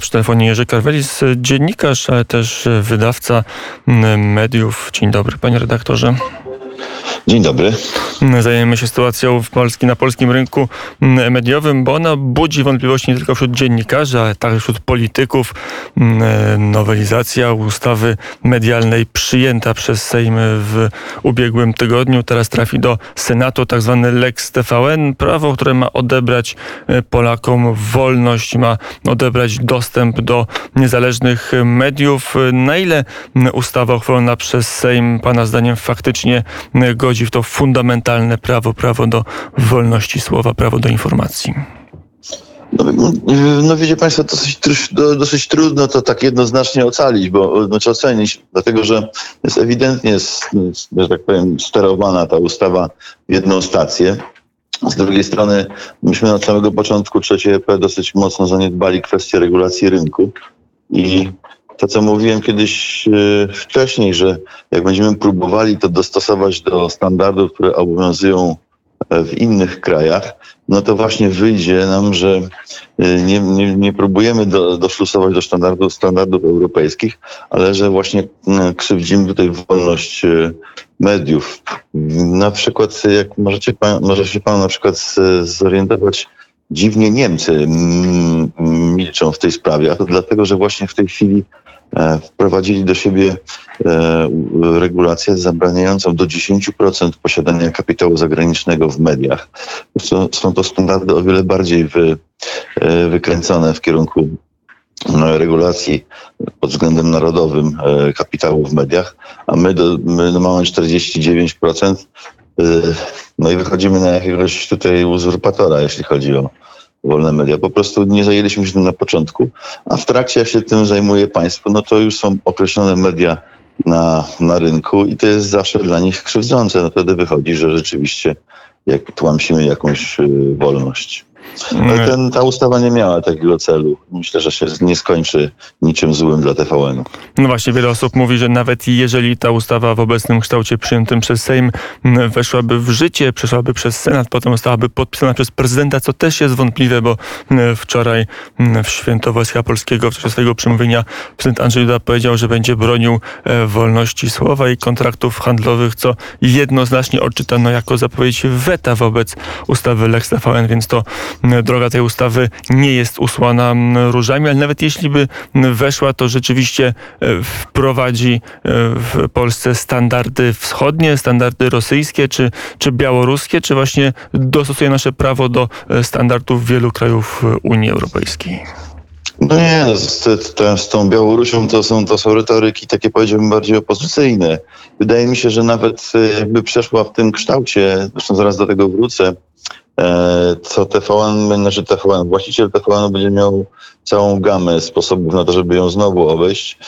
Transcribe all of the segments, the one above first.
Przy telefonie Jerzy Karwelis, dziennikarz, ale też wydawca mediów. Dzień dobry, panie redaktorze. Dzień dobry. Zajmiemy się sytuacją w Polski, na polskim rynku mediowym, bo ona budzi wątpliwości nie tylko wśród dziennikarzy, ale także wśród polityków. Nowelizacja ustawy medialnej przyjęta przez Sejm w ubiegłym tygodniu teraz trafi do Senatu, tak zwany Lex TVN, prawo, które ma odebrać Polakom wolność, ma odebrać dostęp do niezależnych mediów. Na ile ustawa uchwalona przez Sejm, pana zdaniem, faktycznie godzi w to fundamentalne prawo, prawo do wolności słowa, prawo do informacji? No, no wiecie Państwo, dosyć, dosyć trudno to tak jednoznacznie ocalić, bo znaczy ocenić, dlatego że jest ewidentnie, że tak powiem, sterowana ta ustawa w jedną stację. Z drugiej strony myśmy od samego początku trzeciej EP dosyć mocno zaniedbali kwestię regulacji rynku i to, co mówiłem kiedyś e, wcześniej, że jak będziemy próbowali to dostosować do standardów, które obowiązują e, w innych krajach, no to właśnie wyjdzie nam, że e, nie, nie, nie próbujemy do, doszlusować do standardów, standardów europejskich, ale że właśnie krzywdzimy tutaj wolność mediów. Na przykład, jak możecie pan, może się pan na przykład zorientować, dziwnie Niemcy milczą w tej sprawie, a to dlatego, że właśnie w tej chwili wprowadzili do siebie e, regulację zabraniającą do 10% posiadania kapitału zagranicznego w mediach. Są to standardy o wiele bardziej wy, e, wykręcone w kierunku no, regulacji pod względem narodowym kapitału w mediach, a my, do, my mamy 49%, no i wychodzimy na jakiegoś tutaj uzurpatora, jeśli chodzi o wolne media. Po prostu nie zajęliśmy się tym na początku, a w trakcie, jak się tym zajmuje państwo, no to już są określone media na, na rynku i to jest zawsze dla nich krzywdzące. No wtedy wychodzi, że rzeczywiście jak tłamsimy jakąś y, wolność. Ten, ta ustawa nie miała takiego celu. Myślę, że się nie skończy niczym złym dla TVN-u. No właśnie, wiele osób mówi, że nawet jeżeli ta ustawa w obecnym kształcie przyjętym przez Sejm weszłaby w życie, przeszłaby przez Senat, potem zostałaby podpisana przez prezydenta, co też jest wątpliwe, bo wczoraj w święto Wojska Polskiego w czasie swojego przemówienia prezydent Andrzej Duda powiedział, że będzie bronił e, wolności słowa i kontraktów handlowych, co jednoznacznie odczytano jako zapowiedź weta wobec ustawy Lex TVN, więc to droga tej ustawy nie jest usłana różami, ale nawet jeśli by weszła, to rzeczywiście e, wprowadzi e, w Polsce standardy wschodnie, standardy rosyjskie czy, czy białoruskie, czy właśnie dostosuje nasze prawo do e, standardów wielu krajów Unii Europejskiej. No nie, no, z, z, z, tą Białorusią to są, to są retoryki takie powiedziałbym bardziej opozycyjne. Wydaje mi się, że nawet jakby przeszła w tym kształcie, zresztą zaraz do tego wrócę, co TVN, znaczy TVN, właściciel TVN będzie miał całą gamę sposobów na to, żeby ją znowu obejść.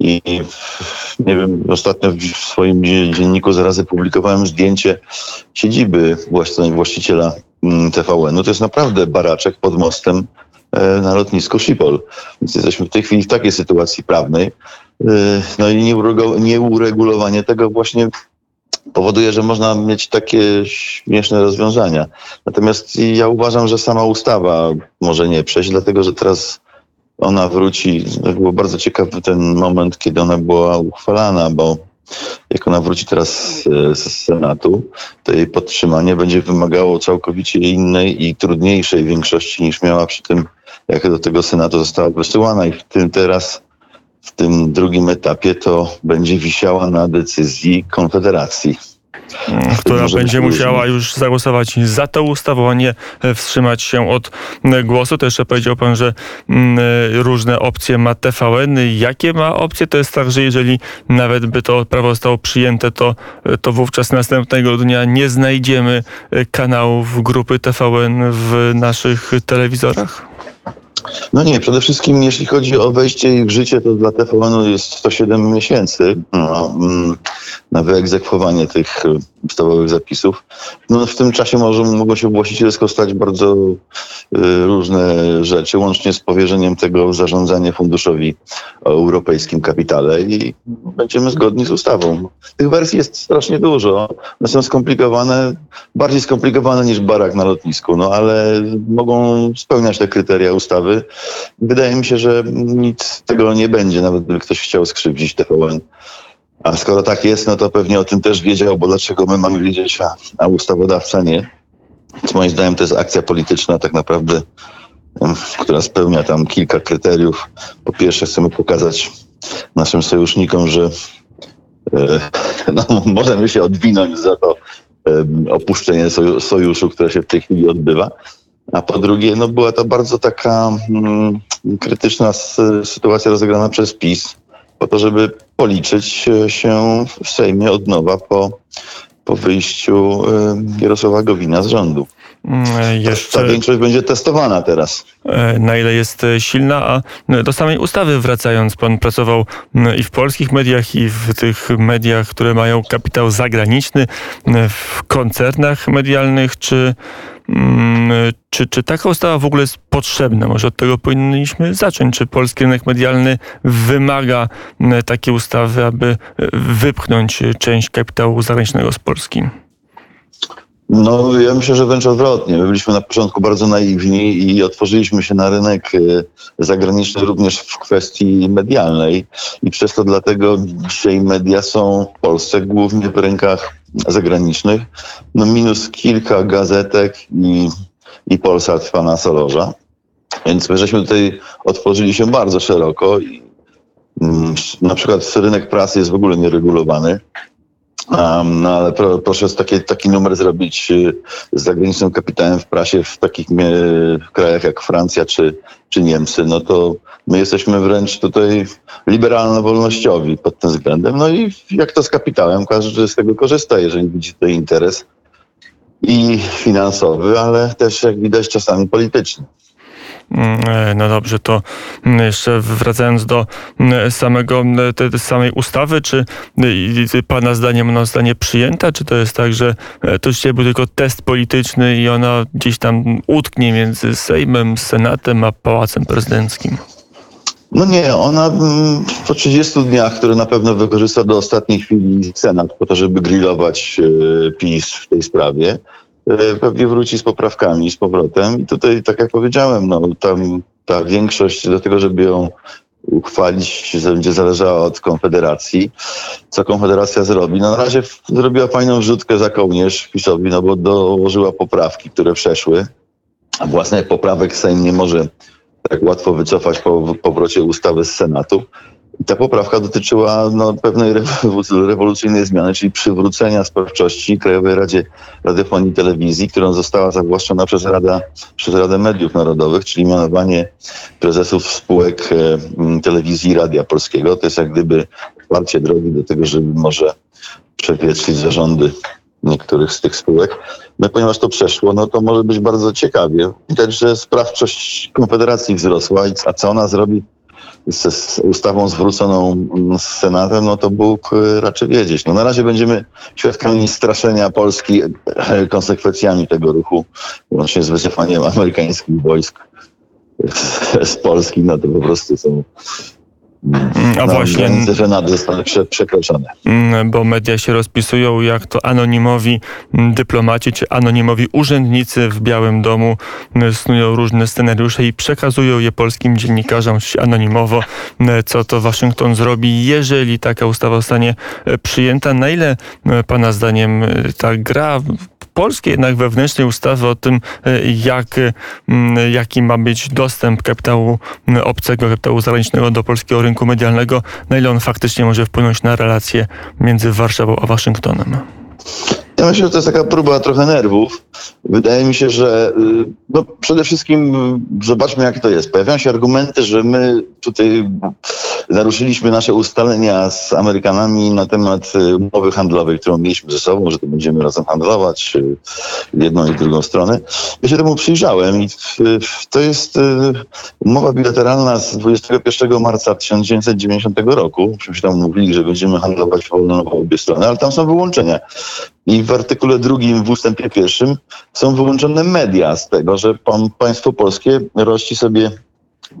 I nie wiem, ostatnio w swoim dzienniku zarazy publikowałem zdjęcie siedziby właściciela mm, TVN. No to jest naprawdę baraczek pod mostem e, na lotnisku Schiphol. Więc jesteśmy w tej chwili w takiej sytuacji prawnej. E, no i nieuregulowanie tego właśnie powoduje, że można mieć takie śmieszne rozwiązania. Natomiast ja uważam, że sama ustawa może nie przejść, dlatego że teraz ona wróci. Był bardzo ciekawy ten moment, kiedy ona była uchwalana, bo jak ona wróci teraz z Senatu, to jej podtrzymanie będzie wymagało całkowicie innej i trudniejszej większości niż miała przy tym, jak do tego Senatu została wysyłana. I w tym teraz w tym drugim etapie to będzie wisiała na decyzji Konfederacji. Mm, która będzie musiała już zagłosować za tą ustawą, a nie wstrzymać się od głosu. To jeszcze powiedział pan, że mm, różne opcje ma TVN. Jakie ma opcje? To jest tak, że jeżeli nawet by to prawo zostało przyjęte, to, to wówczas następnego dnia nie znajdziemy kanałów grupy TVN w naszych telewizorach? No nie, przede wszystkim jeśli chodzi o wejście w życie, to dla TVN-u jest 107 miesięcy. No, mm, na wyegzekwowanie tych ustawowych zapisów. No, w tym czasie może, mogą się właścicielsko stać bardzo y, różne rzeczy, łącznie z powierzeniem tego zarządzania funduszowi o europejskim kapitale i będziemy zgodni z ustawą. Tych wersji jest strasznie dużo. One są skomplikowane, bardziej skomplikowane niż barak na lotnisku, no ale mogą spełniać te kryteria ustawy. Wydaje mi się, że nic z tego nie będzie, nawet gdyby ktoś chciał skrzywdzić TVN. A skoro tak jest, no to pewnie o tym też wiedział, bo dlaczego my mamy wiedzieć, a, a ustawodawca nie? Więc moim zdaniem to jest akcja polityczna tak naprawdę, która spełnia tam kilka kryteriów. Po pierwsze chcemy pokazać naszym sojusznikom, że e, no, możemy się odwinąć za to opuszczenie soju- sojuszu, które się w tej chwili odbywa. A po drugie, no była to bardzo taka mm, krytyczna sytuacja rozegrana przez PiS, po to, żeby policzyć e, się w Sejmie od nowa po, po wyjściu e, Jarosława Gowina z rządu. Mm, Ta Jeszcze większość będzie testowana teraz. e, na ile jest e, silna, a e, do samej ustawy wracając, pan pracował i w polskich mediach, i w tych mediach, które mają kapitał zagraniczny, w koncernach medialnych, czy, czy, czy taka ustawa w ogóle jest potrzebna? Może od tego powinniśmy zacząć. Czy polski rynek medialny wymaga takiej ustawy, aby e, wypchnąć część kapitału zagranicznego z Polski? No, ja myślę, że wręcz odwrotnie. My byliśmy na początku bardzo naiwni i otworzyliśmy się na rynek e, zagraniczny również w kwestii medialnej. I przez to dlatego dzisiaj media są w Polsce głównie w rękach zagranicznych. No minus kilka gazetek i, i Polsat pana Solorza. Więc my żeśmy tutaj otworzyli się bardzo szeroko. I, mm, na przykład rynek prasy jest w ogóle nieregulowany. Um, ale pro, proszę taki, taki numer zrobić y, z zagranicznym kapitałem w prasie w takich mie, krajach jak Francja czy, czy Niemcy, no to my jesteśmy wręcz tutaj liberalno-wolnościowi pod tym względem. No i jak to z kapitałem, każdy z tego korzysta, jeżeli widzi tutaj interes i finansowy, ale też jak widać czasami polityczny. Mm, e, No dobrze, to mm, jeszcze wracając do mm, samego te, samej ustawy, czy y, Pana zdaniem ona zostanie przyjęta, czy to jest tak, że e, to dzisiaj był tylko test polityczny i ona gdzieś tam utknie między Sejmem, Senatem a Pałacem Prezydenckim? No nie, ona po 30 dniach, które na pewno wykorzysta do ostatniej chwili Senat po to, żeby grillować e, PiS w tej sprawie, pewnie wróci z poprawkami z powrotem. I tutaj, tak jak powiedziałem, no, tam ta większość do tego, żeby ją uchwalić, będzie zależała od Konfederacji. Co Konfederacja zrobi? No na razie zrobiła fajną wrzutkę za kołnierz PiSowi, no bo dołożyła poprawki, które przeszły. A własnych poprawek Sejm nie może tak łatwo wycofać po powrocie ustawy z Senatu. Ta poprawka dotyczyła no, pewnej rewo- rewolucyjnej zmiany, czyli przywrócenia sprawczości Krajowej Radzie Radiofonii i Telewizji, którą została zawłaszczona przez, Rada, przez Radę Mediów Narodowych, czyli mianowanie prezesów spółek e, telewizji i radia polskiego. To jest jak gdyby otwarcie drogi do tego, żeby może przewietrzyć zarządy niektórych z tych spółek. No, ponieważ to przeszło, no to może być bardzo ciekawie. Widać, że sprawczość Konfederacji wzrosła, a co ona zrobi z, ustawą zwróconą mm, z Senatem, no to Bóg y, raczy wiedzieć. No na razie będziemy świadkami straszenia Polski e, konsekwencjami tego ruchu, łącznie z wycofaniem amerykańskich wojsk z, Polski, no to po prostu są A no, właśnie, granice prze, przekroczone. mm, bo media się rozpisują, jak to anonimowi mm, dyplomaci czy anonimowi urzędnicy w Białym Domu snują różne scenariusze i przekazują je polskim dziennikarzom anonimowo, co to Waszyngton zrobi, jeżeli taka ustawa zostanie e, przyjęta. Na ile e, Pana zdaniem e, ta gra polskiej jednak wewnętrznej ustawy o tym, jak, jaki ma być dostęp kapitału obcego, kapitału zagranicznego do polskiego rynku medialnego, na ile on faktycznie może wpłynąć na relacje między Warszawą a Waszyngtonem. Ja myślę, że to jest taka próba trochę nerwów. Wydaje mi się, że y, no przede wszystkim y, zobaczmy, jak to jest. Pojawiają się argumenty, że my tutaj naruszyliśmy nasze ustalenia z Amerykanami na temat y, umowy handlowej, którą mieliśmy ze sobą, że to będziemy razem handlować y, jedną i drugą stronę. Ja się temu przyjrzałem i to jest y, umowa bilateralna z 21 marca 1990 roku. Myśmy tam mówili, że będziemy handlować wolno w obie strony, ale tam są wyłączenia. I w artykule drugim w ustępie pierwszym są wyłączone media z tego, że państwo polskie rości sobie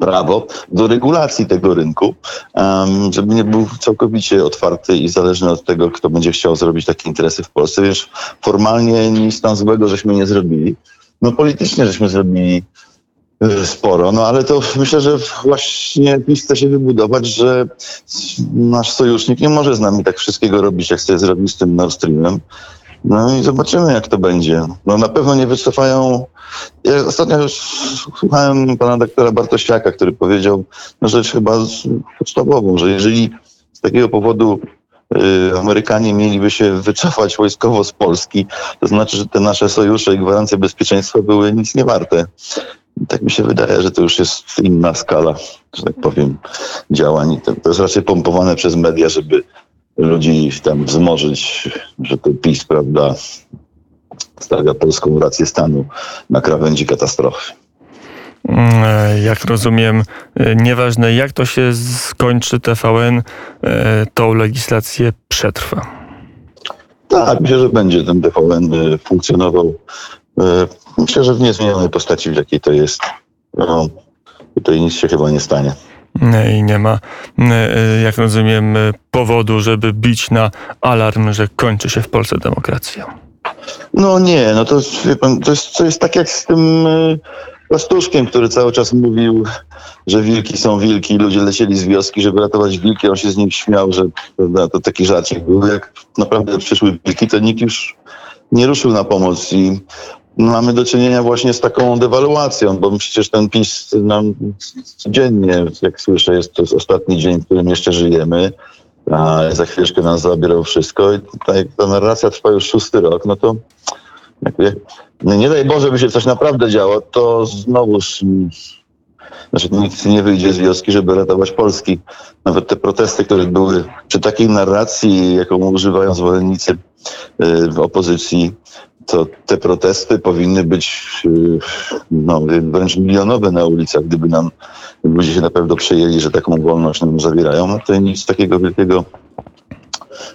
prawo do regulacji tego rynku, żeby nie był całkowicie otwarty i zależny od tego, kto będzie chciał zrobić takie interesy w Polsce. Wiesz, formalnie nic tam złego żeśmy nie zrobili. No politycznie żeśmy zrobili y, sporo, no ale to myślę, że właśnie PiS chce się wybudować, że nasz sojusznik nie może z nami tak wszystkiego robić, jak sobie zrobił z tym Nord Streamem. No i zobaczymy, jak to będzie. No na pewno nie wycofają. Ja ostatnio już słuchałem pana doktora Bartosiaka, który powiedział no, rzecz chyba podstawową, że jeżeli z takiego powodu y, Amerykanie mieliby się wycofać wojskowo z Polski, to znaczy, że te nasze sojusze i gwarancje bezpieczeństwa były nic nie warte. Tak mi się wydaje, że to już jest inna skala, że tak powiem, działań. To, to jest raczej pompowane przez media, żeby ludzi tam wzmożyć, że to PiS, prawda, stawia polską rację stanu na krawędzi katastrofy. E, Jak rozumiem, e, nieważne jak to się skończy, TVN e, tą legislację przetrwa. Tak, myślę, że będzie ten TVN y, funkcjonował. y, Myślę, że w niezmienionej postaci, w jakiej to jest. No, tutaj nic się chyba nie stanie. I nie ma, e, jak rozumiem, powodu, żeby bić na alarm, że kończy się w Polsce demokracja. No nie, no to, pan, to, jest, to jest tak jak z tym y, pastuszkiem, który cały czas mówił, że wilki są wilki. Ludzie lecieli z wioski, żeby ratować wilki. On się z nich śmiał, że prawda, to taki żarcik był. Jak naprawdę przyszły wilki, to nikt już nie ruszył na pomoc i mamy do czynienia właśnie z taką dewaluacją, bo przecież ten PiS nam codziennie, jak słyszę, jest to jest ostatni dzień, w którym jeszcze żyjemy. A za chwileczkę nas zabierał wszystko i tutaj ta narracja trwa już szósty rok, no to no nie daj Boże, by się coś naprawdę działo, to znowuż znaczy nie wyjdzie z wioski, żeby ratować Polski. Nawet te protesty, które były przy takiej narracji, jaką używają zwolennicy y, w opozycji, to te protesty powinny być y, no, wręcz milionowe na ulicach, gdyby nam ludzie się na pewno przejęli, że taką wolność nam zabierają. No to nic takiego wielkiego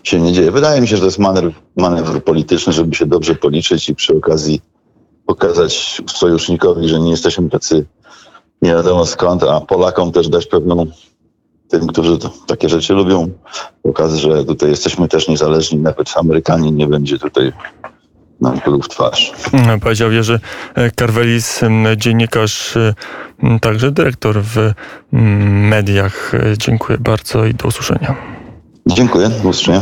się nie dzieje. Wydaje mi się, że to jest manewr, manewr polityczny, żeby się dobrze policzyć i przy okazji pokazać sojusznikowi, że nie jesteśmy tacy nie wiadomo skąd, a Polakom też dać pewną, tym, którzy to, takie rzeczy lubią, pokaz, że tutaj jesteśmy też niezależni, nawet Amerykanin nie będzie tutaj nam pluł w twarz. E, Powiedział Jerzy e, Karwelis, m, dziennikarz, e, także dyrektor w mediach. E, Dziękuję bardzo i do usłyszenia. Dziękuję, do usłyszenia.